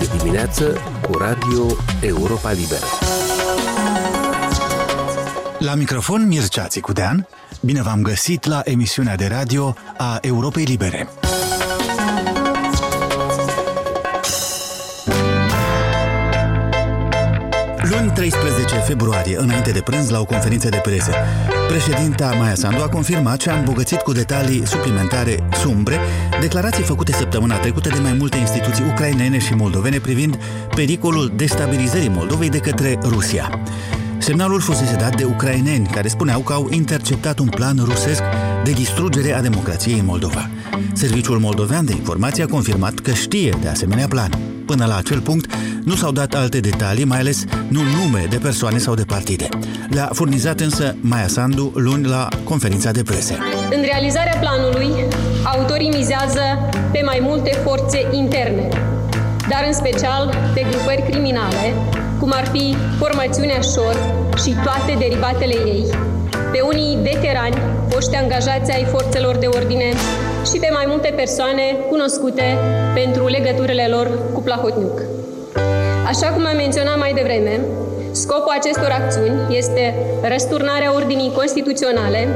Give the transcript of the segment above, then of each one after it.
Este dimineață cu Radio Europa Liberă. La microfon Mircea Țicudean, bine v-am găsit la emisiunea de radio a Europei Libere. Luni 13 februarie, înainte de prânz, la o conferință de presă, președinta Maia Sandu a confirmat și a îmbogățit cu detalii suplimentare sumbre declarații făcute săptămâna trecută de mai multe instituții ucrainene și moldovene privind pericolul destabilizării Moldovei de către Rusia. Semnalul fusese dat de ucraineni care spuneau că au interceptat un plan rusesc de distrugere a democrației în Moldova. Serviciul moldovean de informație a confirmat că știe de asemenea plan. Până la acel punct, nu s-au dat alte detalii, mai ales nu nume de persoane sau de partide. Le-a furnizat însă Maia Sandu luni la conferința de presă. În realizarea planului, autorii mizează pe mai multe forțe interne, dar în special pe grupări criminale, cum ar fi formațiunea Șor și toate derivatele ei, pe unii veterani, foști angajați ai forțelor de ordine și pe mai multe persoane cunoscute pentru legăturile lor cu Plahotniuc. Așa cum am menționat mai devreme, scopul acestor acțiuni este răsturnarea ordinii constituționale,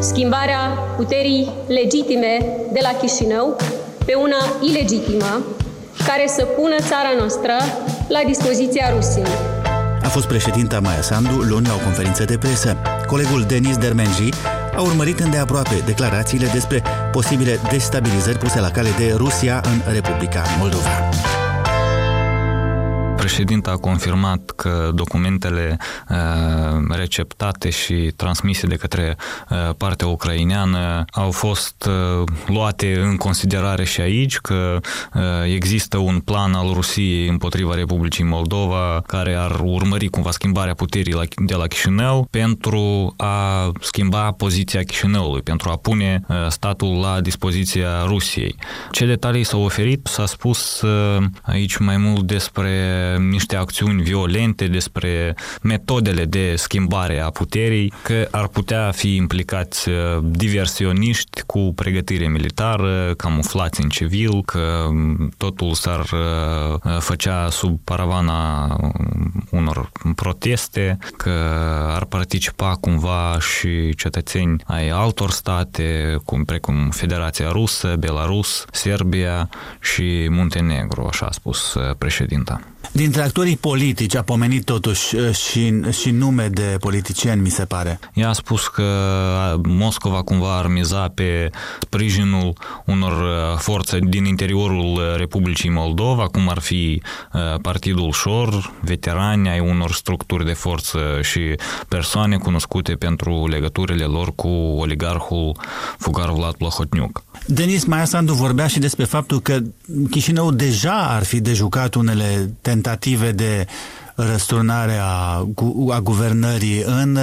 schimbarea puterii legitime de la Chișinău pe una ilegitimă, care să pună țara noastră la dispoziția Rusiei. A fost președinta Maia Sandu luni la o conferință de presă. Colegul Denis Dermenji a urmărit îndeaproape declarațiile despre posibile destabilizări puse la cale de Rusia în Republica Moldova. Președinta a confirmat că documentele uh, receptate și transmise de către uh, partea ucraineană au fost uh, luate în considerare și aici, că există un plan al Rusiei împotriva Republicii Moldova care ar urmări cumva schimbarea puterii de la Chișinău pentru a schimba poziția Chișinăului, pentru a pune statul la dispoziția Rusiei. Ce detalii s-au oferit? S-a spus aici mai mult despre niște acțiuni violente, despre metodele de schimbare a puterii, că ar putea fi implicați uh, diversioniști cu pregătire militară, camuflați în civil, că um, totul s-ar uh, uh, făcea sub paravana um, unor proteste, că ar participa cumva și cetățeni ai altor state, cum precum Federația Rusă, Belarus, Serbia și Muntenegru, așa a spus președinta. Dintre actorii politici a pomenit totuși uh, și, și nume de politicieni, mi se pare. Ea a spus că Moscova cumva ar miza pe sprijinul unor uh, forțe din interiorul uh, Republicii Moldova, cum ar fi Partidul Șor, veterani ai unor structuri de forță și persoane cunoscute pentru legăturile lor cu oligarhul Fugar Vlad Plahotniuc. Denis Maiasandu vorbea și despre faptul că Chișinău deja ar fi de jucat unele tentative de răsturnare a, a guvernării în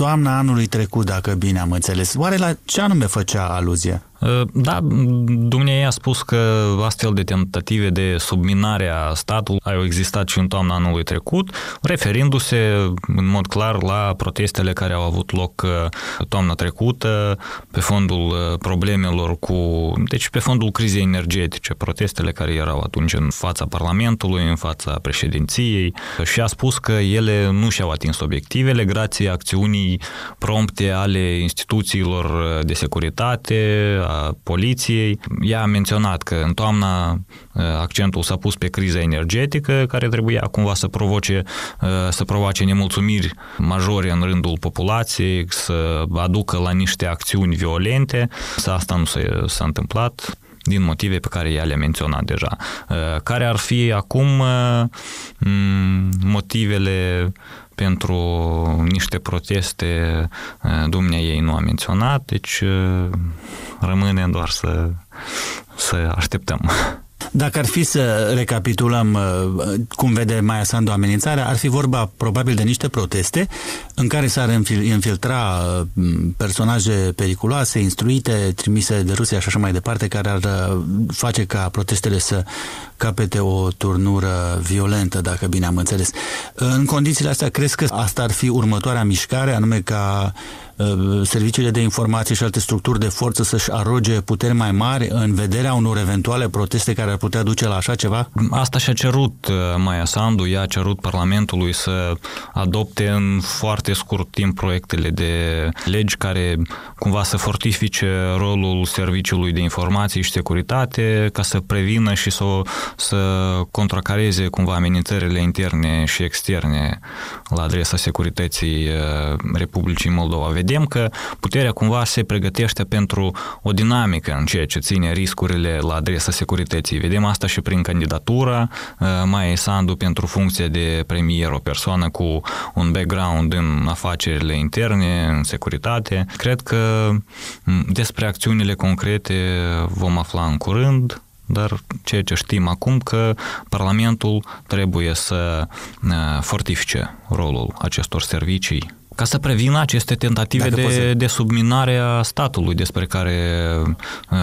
toamna anului trecut, dacă bine am înțeles. Oare la ce anume făcea aluzie? Uh, da, dumneavoastră a spus că astfel de tentative de subminare a statului au existat și în toamna anului trecut, referindu-se în mod clar la protestele care au avut loc uh, toamna trecută pe fondul uh, problemelor cu... Deci pe fondul crizei energetice, protestele care erau atunci în fața Parlamentului, în fața președinției și a spus că ele nu și-au atins obiectivele grație acțiunii prompte ale instituțiilor de securitate, a poliției. Ea a menționat că în toamna uh, accentul s-a pus pe criza energetică, care trebuia cumva să provoce, uh, să provoace nemulțumiri majore în rândul populației, să aducă la niște acțiuni violente. Asta nu s-a, s-a întâmplat din motive pe care ea le-a menționat deja. Uh, care ar fi acum motivele pentru niște proteste eh, dumnea ei nu a menționat, deci eh, rămâne doar să, să așteptăm. Dacă ar fi să recapitulăm uh, cum vede Maia Sandu amenințarea, ar fi vorba probabil de niște proteste în care s-ar infiltra uh, personaje periculoase, instruite, trimise de Rusia și așa mai departe, care ar uh, face ca protestele să capete o turnură violentă, dacă bine am înțeles. În condițiile astea, crezi că asta ar fi următoarea mișcare, anume ca serviciile de informații și alte structuri de forță să-și aroge puteri mai mari în vederea unor eventuale proteste care ar putea duce la așa ceva? Asta și-a cerut Maia Sandu, ea a cerut Parlamentului să adopte în foarte scurt timp proiectele de legi care cumva să fortifice rolul Serviciului de Informații și Securitate ca să prevină și să, să contracareze cumva amenințările interne și externe la adresa securității uh, Republicii Moldova. Vedem că puterea cumva se pregătește pentru o dinamică în ceea ce ține riscurile la adresa securității. Vedem asta și prin candidatura uh, Maia Sandu pentru funcția de premier, o persoană cu un background în afacerile interne, în securitate. Cred că despre acțiunile concrete vom afla în curând, dar ceea ce știm acum că Parlamentul trebuie să uh, fortifice rolul acestor servicii ca să prevină aceste tentative de, de subminare a statului despre care uh,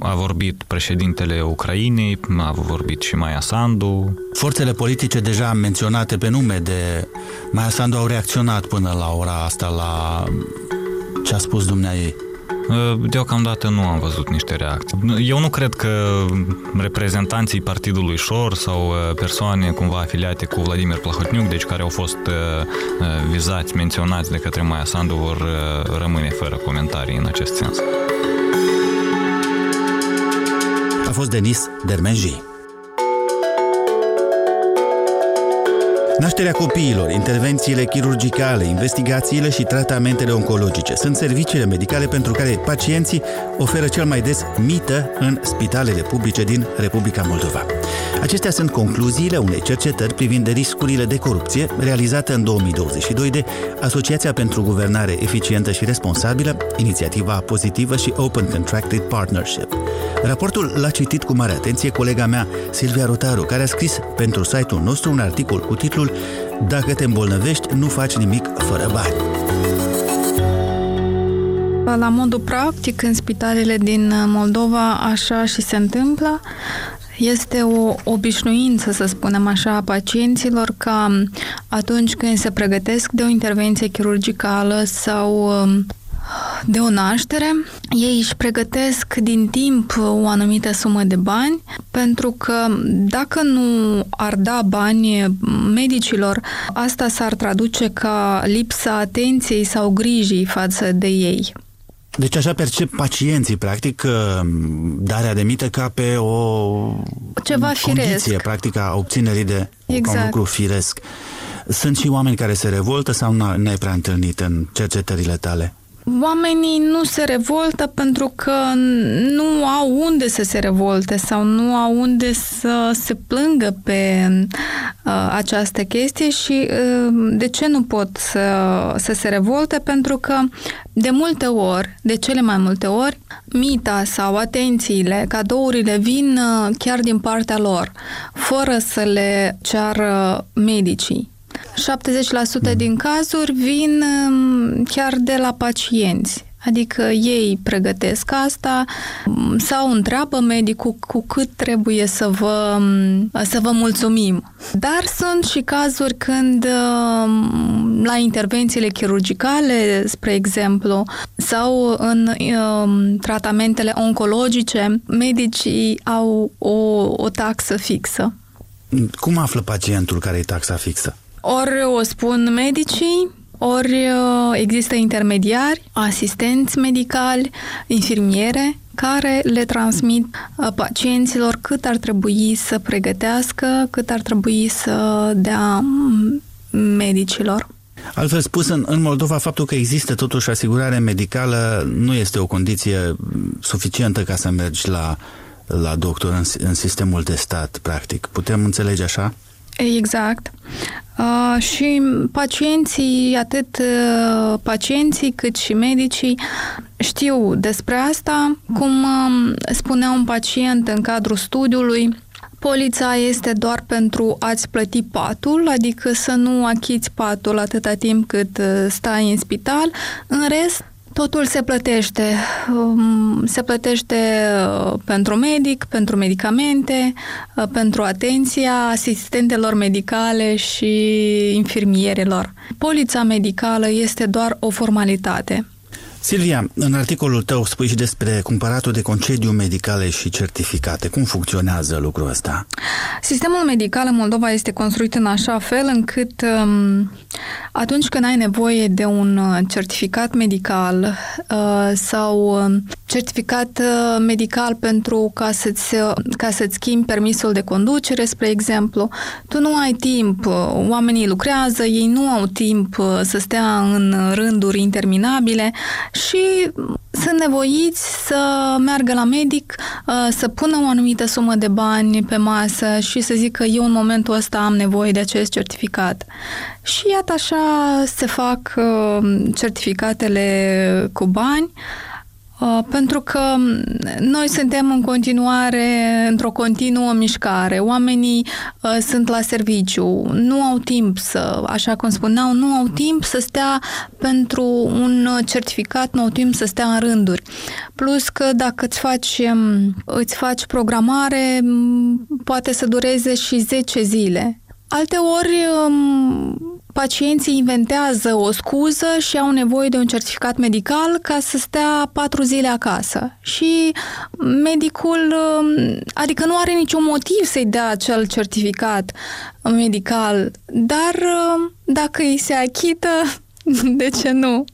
a vorbit președintele Ucrainei, a vorbit și Maia Sandu. Forțele politice deja menționate pe nume de Maia Sandu au reacționat până la ora asta la ce a spus dumnea ei. Ă, deocamdată nu am văzut niște reacții. Eu nu cred că reprezentanții Partidului Șor sau ă, persoane cumva afiliate cu Vladimir Plahotniuc, deci care au fost ă, vizați, menționați de către Maia Sandu, vor rămâne fără comentarii în acest sens. A fost Denis Dermenji. Nașterea copiilor, intervențiile chirurgicale, investigațiile și tratamentele oncologice sunt serviciile medicale pentru care pacienții oferă cel mai des mită în spitalele publice din Republica Moldova. Acestea sunt concluziile unei cercetări privind riscurile de corupție realizată în 2022 de Asociația pentru Guvernare Eficientă și Responsabilă, inițiativa pozitivă și Open Contracted Partnership. Raportul l-a citit cu mare atenție colega mea, Silvia Rotaru, care a scris pentru site-ul nostru un articol cu titlul Dacă te îmbolnăvești, nu faci nimic fără bani. La modul practic, în spitalele din Moldova așa și se întâmplă. Este o obișnuință, să spunem așa, a pacienților ca atunci când se pregătesc de o intervenție chirurgicală sau um, de o naștere, ei își pregătesc din timp o anumită sumă de bani, pentru că dacă nu ar da bani medicilor, asta s-ar traduce ca lipsa atenției sau grijii față de ei. Deci așa percep pacienții, practic, darea de mită ca pe o Ceva condiție, firesc. practic, a obținerii de exact. un lucru firesc. Sunt și oameni care se revoltă sau nu ai prea întâlnit în cercetările tale? Oamenii nu se revoltă pentru că nu au unde să se revolte sau nu au unde să se plângă pe uh, această chestie și uh, de ce nu pot să, să se revolte? Pentru că de multe ori, de cele mai multe ori, mita sau atențiile, cadourile vin uh, chiar din partea lor, fără să le ceară medicii. 70% din cazuri vin um, chiar de la pacienți. Adică ei pregătesc asta um, sau întreabă medicul cu cât trebuie să vă, um, să vă mulțumim. Dar sunt și cazuri când la intervențiile chirurgicale, spre exemplu, sau în tratamentele oncologice, medicii au o, o taxă fixă. Cum află pacientul care e taxa fixă? Ori o spun medicii, ori uh, există intermediari, asistenți medicali, infirmiere, care le transmit uh, pacienților cât ar trebui să pregătească, cât ar trebui să dea mm, medicilor. Altfel spus, în, în Moldova, faptul că există totuși asigurare medicală nu este o condiție suficientă ca să mergi la, la doctor în, în sistemul de stat, practic. Putem înțelege așa? Exact. Uh, și pacienții, atât uh, pacienții cât și medicii știu despre asta. Cum uh, spunea un pacient în cadrul studiului, Polița este doar pentru a-ți plăti patul, adică să nu achiți patul atâta timp cât uh, stai în spital. În rest, Totul se plătește. Um, se plătește uh, pentru medic, pentru medicamente, uh, pentru atenția asistentelor medicale și infirmierelor. Polița medicală este doar o formalitate. Silvia, în articolul tău spui și despre cumpăratul de concediu medicale și certificate. Cum funcționează lucrul ăsta? Sistemul medical în Moldova este construit în așa fel încât um, atunci când ai nevoie de un uh, certificat medical uh, sau um, certificat uh, medical pentru ca să-ți, uh, ca să-ți schimbi permisul de conducere, spre exemplu, tu nu ai timp, oamenii lucrează, ei nu au timp să stea în rânduri interminabile și sunt nevoiți să meargă la medic, să pună o anumită sumă de bani pe masă și să zică eu în momentul ăsta am nevoie de acest certificat. Și iată așa se fac certificatele cu bani, Uh, pentru că noi suntem în continuare într-o continuă mișcare. Oamenii uh, sunt la serviciu, nu au timp să, așa cum spuneau, nu au timp să stea pentru un certificat, nu au timp să stea în rânduri. Plus că dacă îți faci, um, îți faci programare, poate să dureze și 10 zile. Alte ori um, pacienții inventează o scuză și au nevoie de un certificat medical ca să stea patru zile acasă. Și medicul, um, adică nu are niciun motiv să-i dea acel certificat medical, dar um, dacă îi se achită, de ce nu?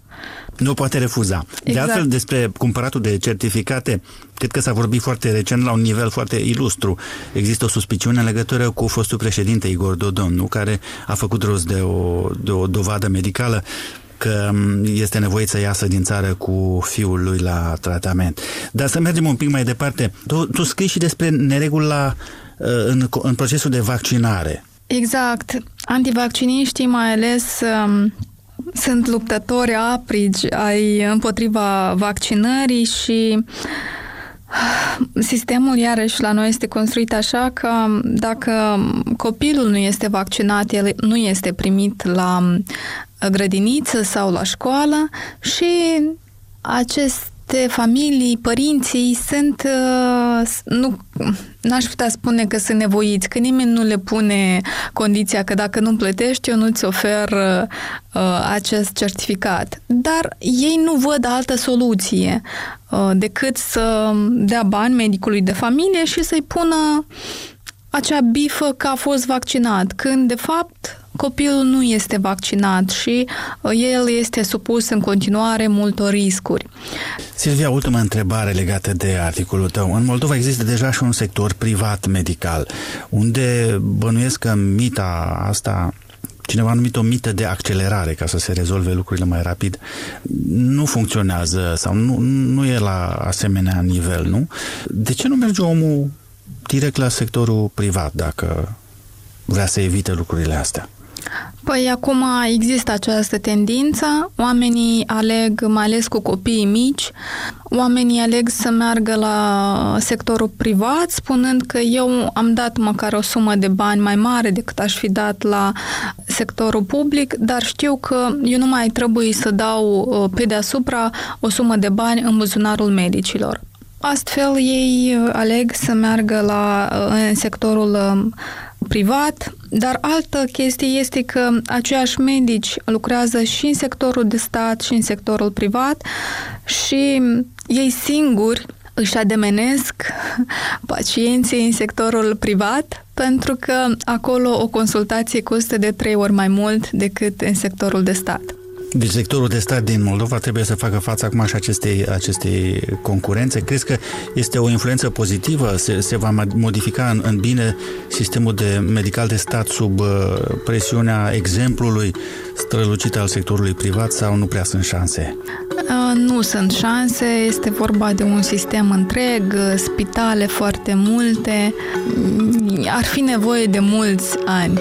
Nu poate refuza. Exact. De altfel, despre cumpăratul de certificate, cred că s-a vorbit foarte recent la un nivel foarte ilustru. Există o suspiciune în legătură cu fostul președinte Igor Dodon, nu? care a făcut rost de o, de o dovadă medicală că este nevoit să iasă din țară cu fiul lui la tratament. Dar să mergem un pic mai departe. Tu, tu scrii și despre neregula uh, în, în procesul de vaccinare. Exact. Antivacciniștii, mai ales um, sunt luptători aprigi ai împotriva vaccinării și Sistemul, iarăși, la noi este construit așa că dacă copilul nu este vaccinat, el nu este primit la grădiniță sau la școală și acest multe familii, părinții sunt, uh, nu, n-aș putea spune că sunt nevoiți, că nimeni nu le pune condiția că dacă nu plătești, eu nu-ți ofer uh, acest certificat. Dar ei nu văd altă soluție uh, decât să dea bani medicului de familie și să-i pună acea bifă că a fost vaccinat, când de fapt copilul nu este vaccinat și uh, el este supus în continuare multor riscuri. Silvia, ultima întrebare legată de articolul tău. În Moldova există deja și un sector privat medical, unde bănuiesc că mita asta cineva a numit o mită de accelerare ca să se rezolve lucrurile mai rapid, nu funcționează sau nu, nu e la asemenea nivel, nu? De ce nu merge omul direct la sectorul privat dacă vrea să evite lucrurile astea? Păi acum există această tendință, oamenii aleg, mai ales cu copiii mici, oamenii aleg să meargă la sectorul privat, spunând că eu am dat măcar o sumă de bani mai mare decât aș fi dat la sectorul public, dar știu că eu nu mai trebuie să dau uh, pe deasupra o sumă de bani în buzunarul medicilor. Astfel, ei uh, aleg să meargă la, uh, în sectorul um, privat, dar altă chestie este că aceiași medici lucrează și în sectorul de stat și în sectorul privat și ei singuri își ademenesc pacienții în sectorul privat pentru că acolo o consultație costă de trei ori mai mult decât în sectorul de stat. Deci sectorul de stat din Moldova trebuie să facă față acum și acestei, acestei concurențe. Crezi că este o influență pozitivă? Se, se va modifica în, în bine sistemul de medical de stat sub uh, presiunea exemplului strălucit al sectorului privat sau nu prea sunt șanse? Uh, nu sunt șanse, este vorba de un sistem întreg, spitale foarte multe, ar fi nevoie de mulți ani.